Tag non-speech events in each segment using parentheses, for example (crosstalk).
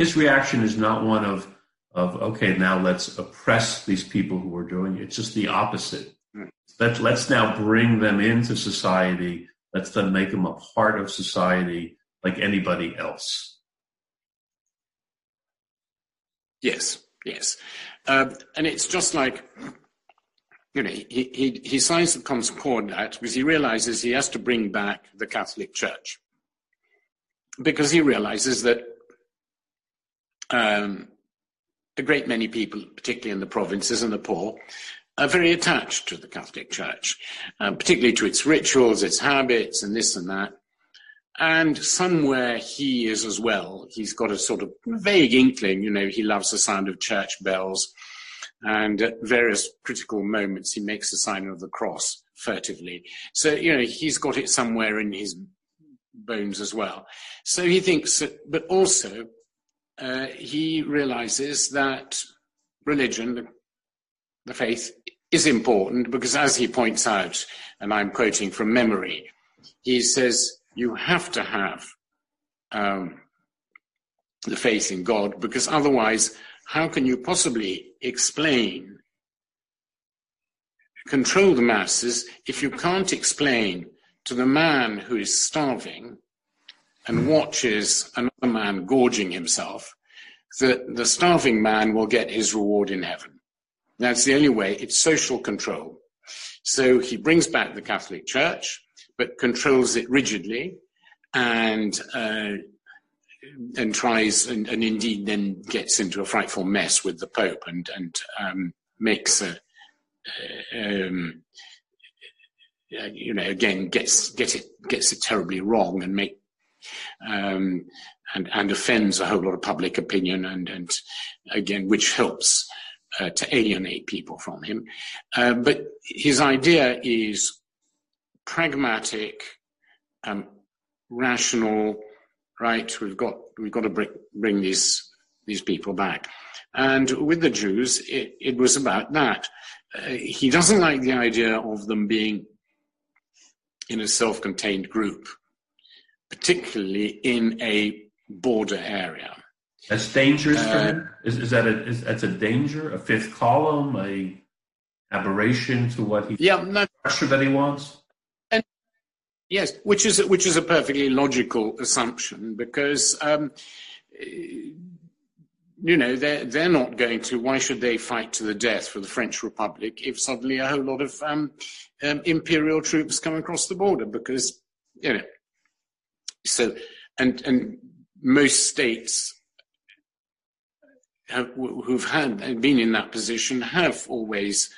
his reaction is not one of of okay, now let's oppress these people who are doing it. It's just the opposite. Mm. Let, let's now bring them into society. Let's then make them a part of society like anybody else. Yes, yes. Uh, and it's just like, you know, he, he, he signs the Concordat because he realizes he has to bring back the Catholic Church. Because he realizes that um, a great many people, particularly in the provinces and the poor, are very attached to the Catholic Church, uh, particularly to its rituals, its habits, and this and that. And somewhere he is as well. He's got a sort of vague inkling, you know, he loves the sound of church bells. And at various critical moments, he makes the sign of the cross furtively. So, you know, he's got it somewhere in his bones as well. So he thinks that, but also, uh, he realizes that religion, the, faith, is important because, as he points out, and I'm quoting from memory, he says, you have to have um, the faith in God because otherwise, how can you possibly explain, control the masses if you can't explain to the man who is starving and watches another man gorging himself that the starving man will get his reward in heaven? That's the only way. It's social control. So he brings back the Catholic Church but controls it rigidly and uh, and tries and, and, indeed then gets into a frightful mess with the Pope and and um, makes a um, you know again gets gets it gets it terribly wrong and make um, and and offends a whole lot of public opinion and and again which helps uh, to alienate people from him. Uh, but his idea is pragmatic, um, rational, right? We've got we've got to bring, bring these these people back. And with the Jews, it, it was about that. Uh, he doesn't like the idea of them being in a self-contained group, particularly in a border area. That's dangerous uh, for him. Is, is that a is that's a danger? A fifth column, a aberration to what he yeah no, pressure that he wants. And Yes, which is which is a perfectly logical assumption because um, you know they're they're not going to. Why should they fight to the death for the French Republic if suddenly a whole lot of um, um, imperial troops come across the border? Because you know, so and and most states have, who've had been in that position have always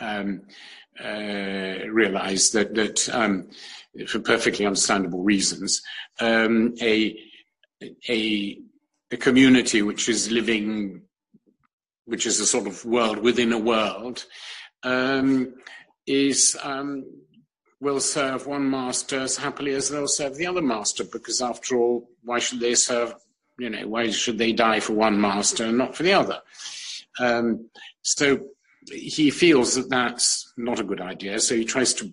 um, uh, realized that that um, for perfectly understandable reasons, um, a, a, a community which is living, which is a sort of world within a world, um, is um, will serve one master as happily as they'll serve the other master, because after all, why should they serve? You know, why should they die for one master and not for the other? Um, so he feels that that's not a good idea. So he tries to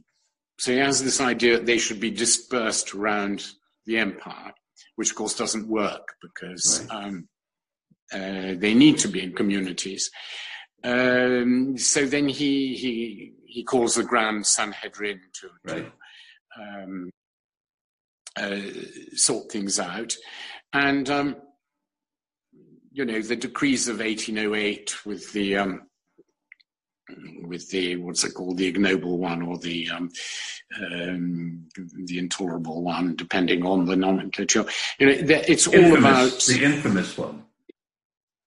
so he has this idea that they should be dispersed around the empire, which of course doesn't work because right. um, uh, they need to be in communities. Um, so then he he he calls the Grand Sanhedrin to, right. to um, uh, sort things out, and um, you know the decrees of 1808 with the um, with the what's it called, the ignoble one or the um, um, the intolerable one, depending on the nomenclature. You know, it's infamous, all about the infamous one.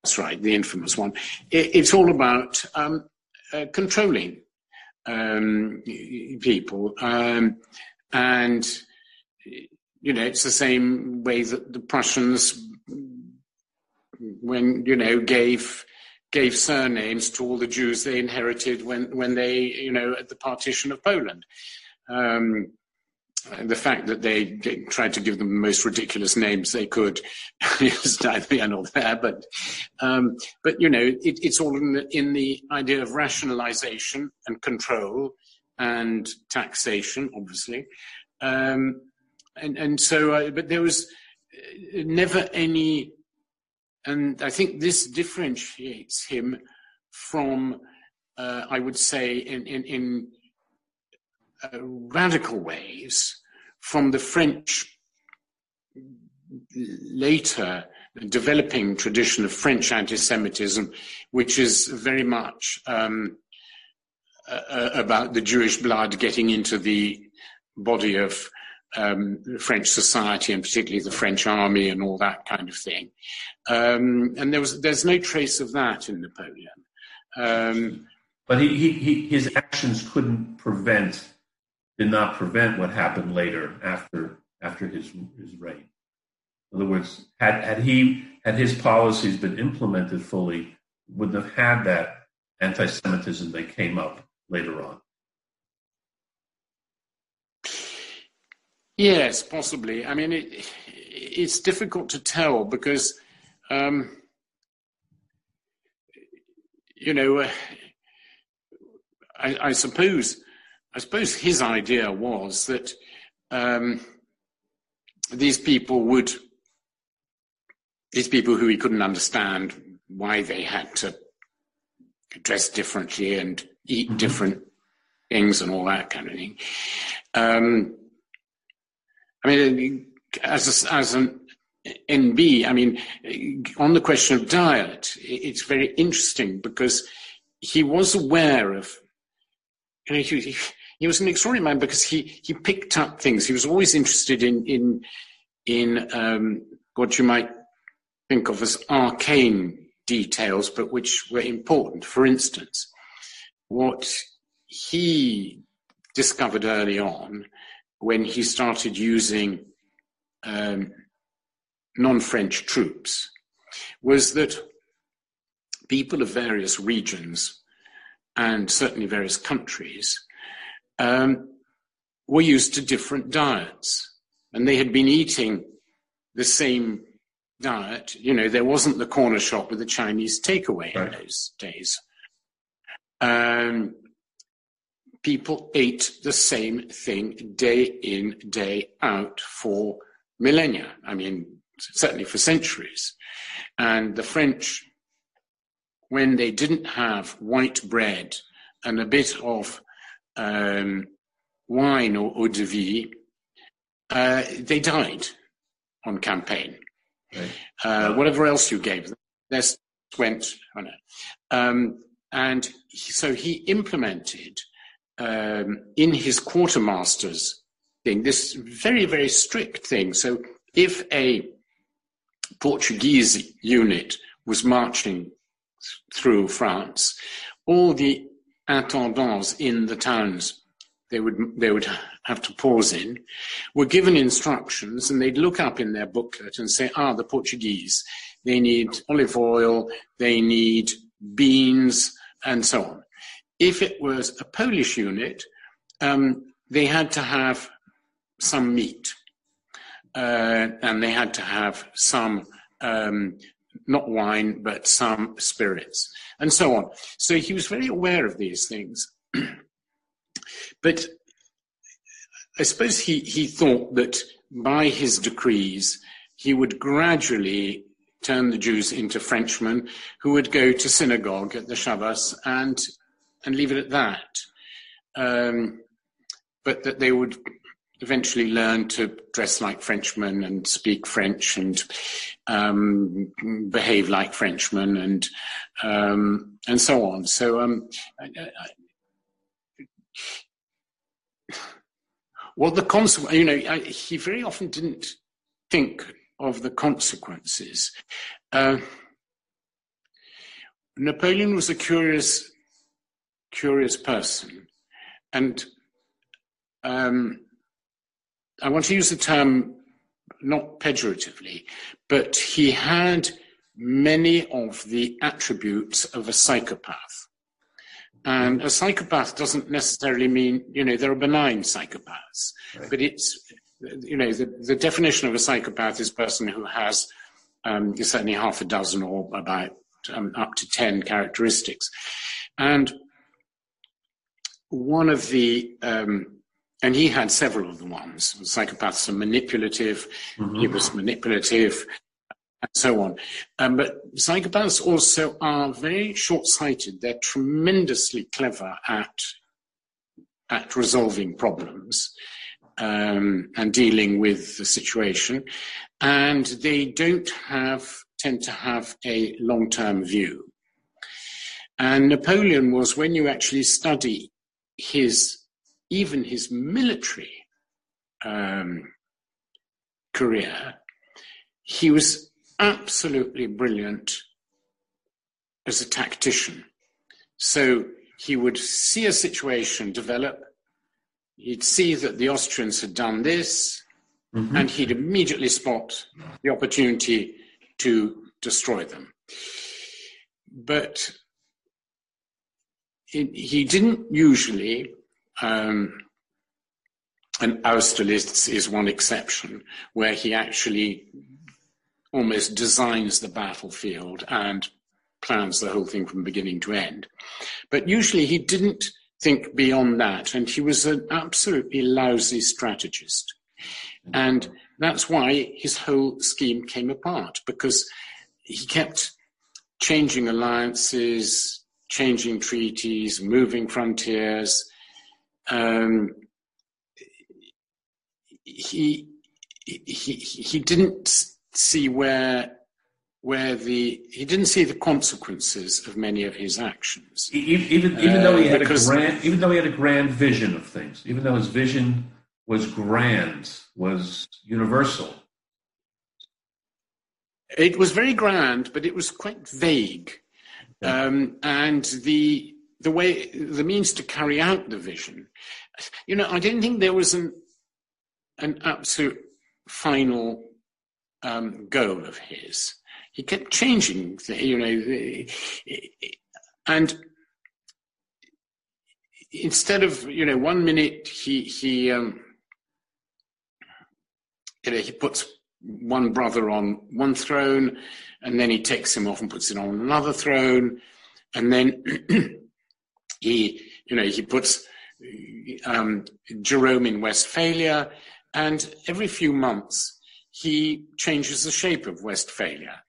That's right, the infamous one. It, it's all about um, uh, controlling um, people, um, and you know, it's the same way that the Prussians, when you know, gave gave surnames to all the Jews they inherited when, when they, you know, at the partition of Poland. Um, the fact that they tried to give them the most ridiculous names they could (laughs) is neither here nor there. But, um, but you know, it, it's all in the, in the idea of rationalization and control and taxation, obviously. Um, and, and so, uh, but there was uh, never any and I think this differentiates him from, uh, I would say, in, in, in uh, radical ways, from the French later developing tradition of French anti-Semitism, which is very much um, uh, about the Jewish blood getting into the body of um, French society and particularly the French army and all that kind of thing. Um, and there was there's no trace of that in Napoleon. Um, but he, he, he, his actions couldn't prevent, did not prevent what happened later after after his his reign. In other words, had, had he had his policies been implemented fully, wouldn't have had that anti-Semitism that came up later on. Yes, possibly. I mean, it, it's difficult to tell because, um, you know, uh, I, I, suppose, I suppose his idea was that um, these people would, these people who he couldn't understand why they had to dress differently and eat mm-hmm. different things and all that kind of thing. Um, I mean, as a, as an NB, I mean, on the question of diet, it's very interesting because he was aware of, you know, he, he was an extraordinary man because he, he picked up things. He was always interested in, in, in um, what you might think of as arcane details, but which were important. For instance, what he discovered early on when he started using um, non-French troops was that people of various regions and certainly various countries um, were used to different diets and they had been eating the same diet. You know, there wasn't the corner shop with the Chinese takeaway right. in those days. Um, people ate the same thing day in, day out for millennia. I mean, certainly for centuries. And the French, when they didn't have white bread and a bit of um, wine or eau de vie, uh, they died on campaign. Right. Uh, whatever else you gave them, this went. I know. Um, and so he implemented um, in his quartermasters thing, this very, very strict thing. So if a Portuguese unit was marching through France, all the intendants in the towns they would they would have to pause in were given instructions and they'd look up in their booklet and say ah the portuguese. They need olive oil they need beans and so on. If it was a Polish unit, um, they had to have some meat, uh, and they had to have some, um, not wine, but some spirits, and so on. So he was very aware of these things. (clears throat) but I suppose he, he thought that by his decrees, he would gradually turn the Jews into Frenchmen who would go to synagogue at the Shabbos and and leave it at that. Um, but that they would eventually learn to dress like Frenchmen and speak French and um, behave like Frenchmen and um, and so on. So, um, I, I, well, the consequence, you know, I, he very often didn't think of the consequences. Uh, Napoleon was a curious curious person. And um, I want to use the term not pejoratively, but he had many of the attributes of a psychopath. And a psychopath doesn't necessarily mean, you know, there are benign psychopaths, right. but it's, you know, the, the definition of a psychopath is a person who has um, certainly half a dozen or about um, up to 10 characteristics. And one of the um, and he had several of the ones. Psychopaths are manipulative. Mm-hmm. He was manipulative. and so on. Um, but psychopaths also are very short-sighted. They're tremendously clever at at resolving problems um, and dealing with the situation, and they don't have tend to have a long-term view. And Napoleon was, when you actually study his, even his military um, career, he was absolutely brilliant as a tactician. So he would see a situation develop, he'd see that the Austrians had done this, mm-hmm. and he'd immediately spot the opportunity to destroy them. But it, he didn't usually, um, and Austerlitz is one exception, where he actually almost designs the battlefield and plans the whole thing from beginning to end. But usually he didn't think beyond that, and he was an absolutely lousy strategist. And that's why his whole scheme came apart, because he kept changing alliances, changing treaties, moving frontiers. Um, he, he, he didn't see where where the he didn't see the consequences of many of his actions. Even even though he had uh, a grand even though he had a grand vision of things, even though his vision was grand, was universal. It was very grand, but it was quite vague, um, and the the way the means to carry out the vision. You know, I didn't think there was an an absolute final um, goal of his. He kept changing, you know, and instead of you know one minute he he um, you know he puts one brother on one throne, and then he takes him off and puts it on another throne, and then (clears throat) he you know he puts um, Jerome in Westphalia, and every few months he changes the shape of Westphalia,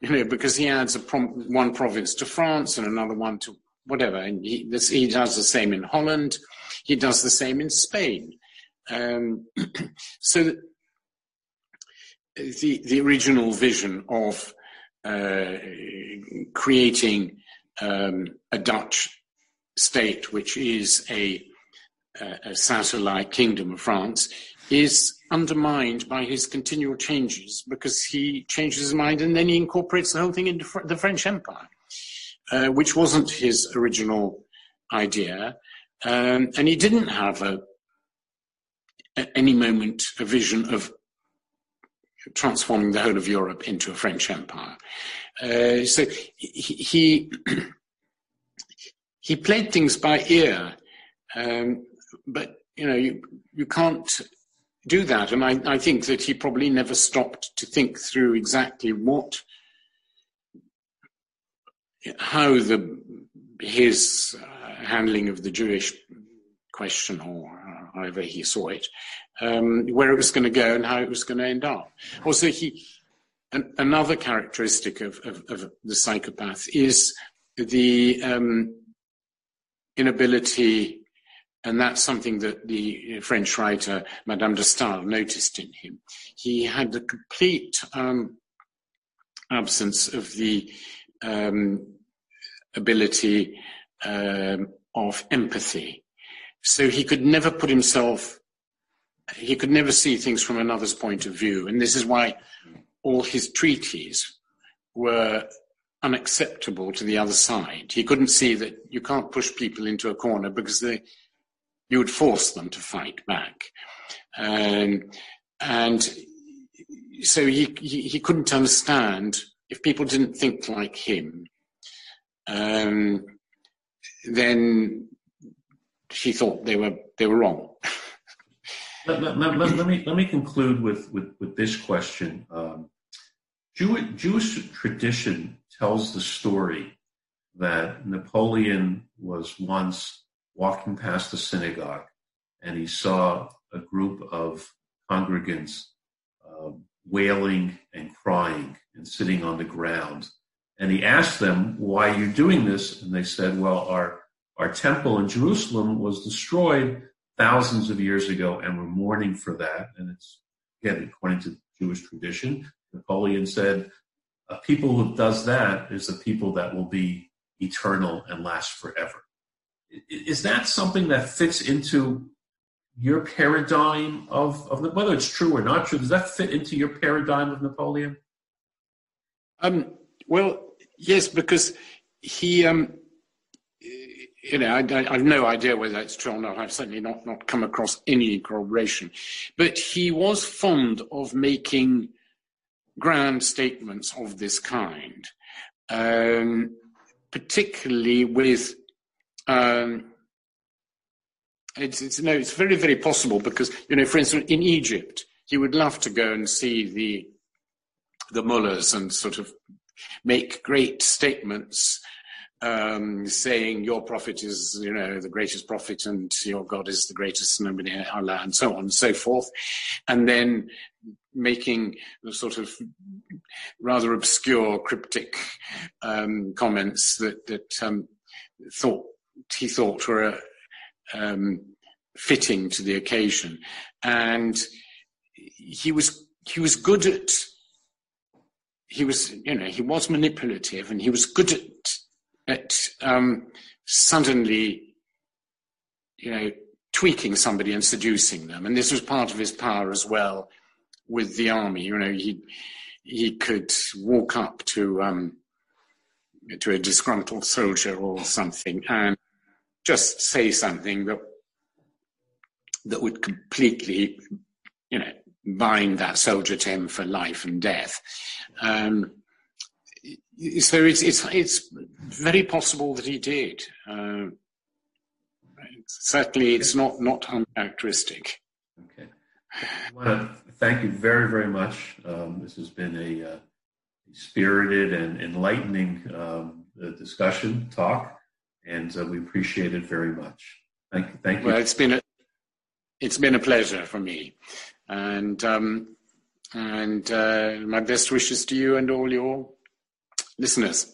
you know, because he adds prom- one province to France and another one to whatever. And he, this, he does the same in Holland. He does the same in Spain. Um, (clears throat) so the, the original vision of uh, creating um, a Dutch state, which is a, a satellite kingdom of France, is undermined by his continual changes because he changes his mind and then he incorporates the whole thing into the French Empire, uh, which wasn't his original idea. Um, and he didn't have a, at any moment a vision of transforming the whole of Europe into a French Empire. Uh, so he, he, (clears throat) he played things by ear, um, but you know you you can't do that. And I, I think that he probably never stopped to think through exactly what, how the his uh, handling of the Jewish question, or however he saw it, um, where it was going to go and how it was going to end up. Also, he an, another characteristic of, of, of, the psychopath is the um, inability and that's something that the French writer Madame de Stael noticed in him. He had the complete um, absence of the um, ability um, of empathy. So he could never put himself, he could never see things from another's point of view. And this is why all his treaties were unacceptable to the other side. He couldn't see that you can't push people into a corner because they, you would force them to fight back. Um, and so he, he, he, couldn't understand if people didn't think like him, um, then he thought they were, they were wrong. (laughs) let, let, let, let, me, let me conclude with, with, with this question. Um, Jewish, Jewish tradition tells the story that Napoleon was once walking past a synagogue and he saw a group of congregants um, wailing and crying and sitting on the ground. And he asked them, Why you're doing this? And they said, Well, our, our temple in Jerusalem was destroyed thousands of years ago, and we're mourning for that. And it's, again, according to Jewish tradition, Napoleon said, A people who does that is a people that will be eternal and last forever. Is that something that fits into your paradigm of, of whether it's true or not true? Does that fit into your paradigm of Napoleon? Um, well, yes, because he, um, you know, I, I, have no idea whether it's true or not. I've certainly not, not come across any corroboration. But he was fond of making grand statements of this kind, um, particularly with um, it's, it's, no, it's very, very possible because, you know, for instance, in Egypt, he would love to go and see the, the mullahs and sort of make great statements um, saying your prophet is, you know, the greatest prophet and your God is the greatest, nobody Allah, and so on and so forth. And then making the sort of rather obscure, cryptic um, comments that, that um, thought he thought were um, fitting to the occasion, and he was he was good at he was you know he was manipulative, and he was good at at um, suddenly you know tweaking somebody and seducing them, and this was part of his power as well with the army. You know he he could walk up to um, to a disgruntled soldier or something and just say something that that would completely, you know, bind that soldier to him for life and death. Um, so it's it's it's very possible that he did. Uh, certainly, it's not not uncharacteristic. Okay, I want to thank you very very much. Um, this has been a uh, spirited and enlightening um, discussion talk and uh, we appreciate it very much. Thank you. Thank you. Well, it's been a, it's been a pleasure for me, and um, and uh, my best wishes to you and all your listeners.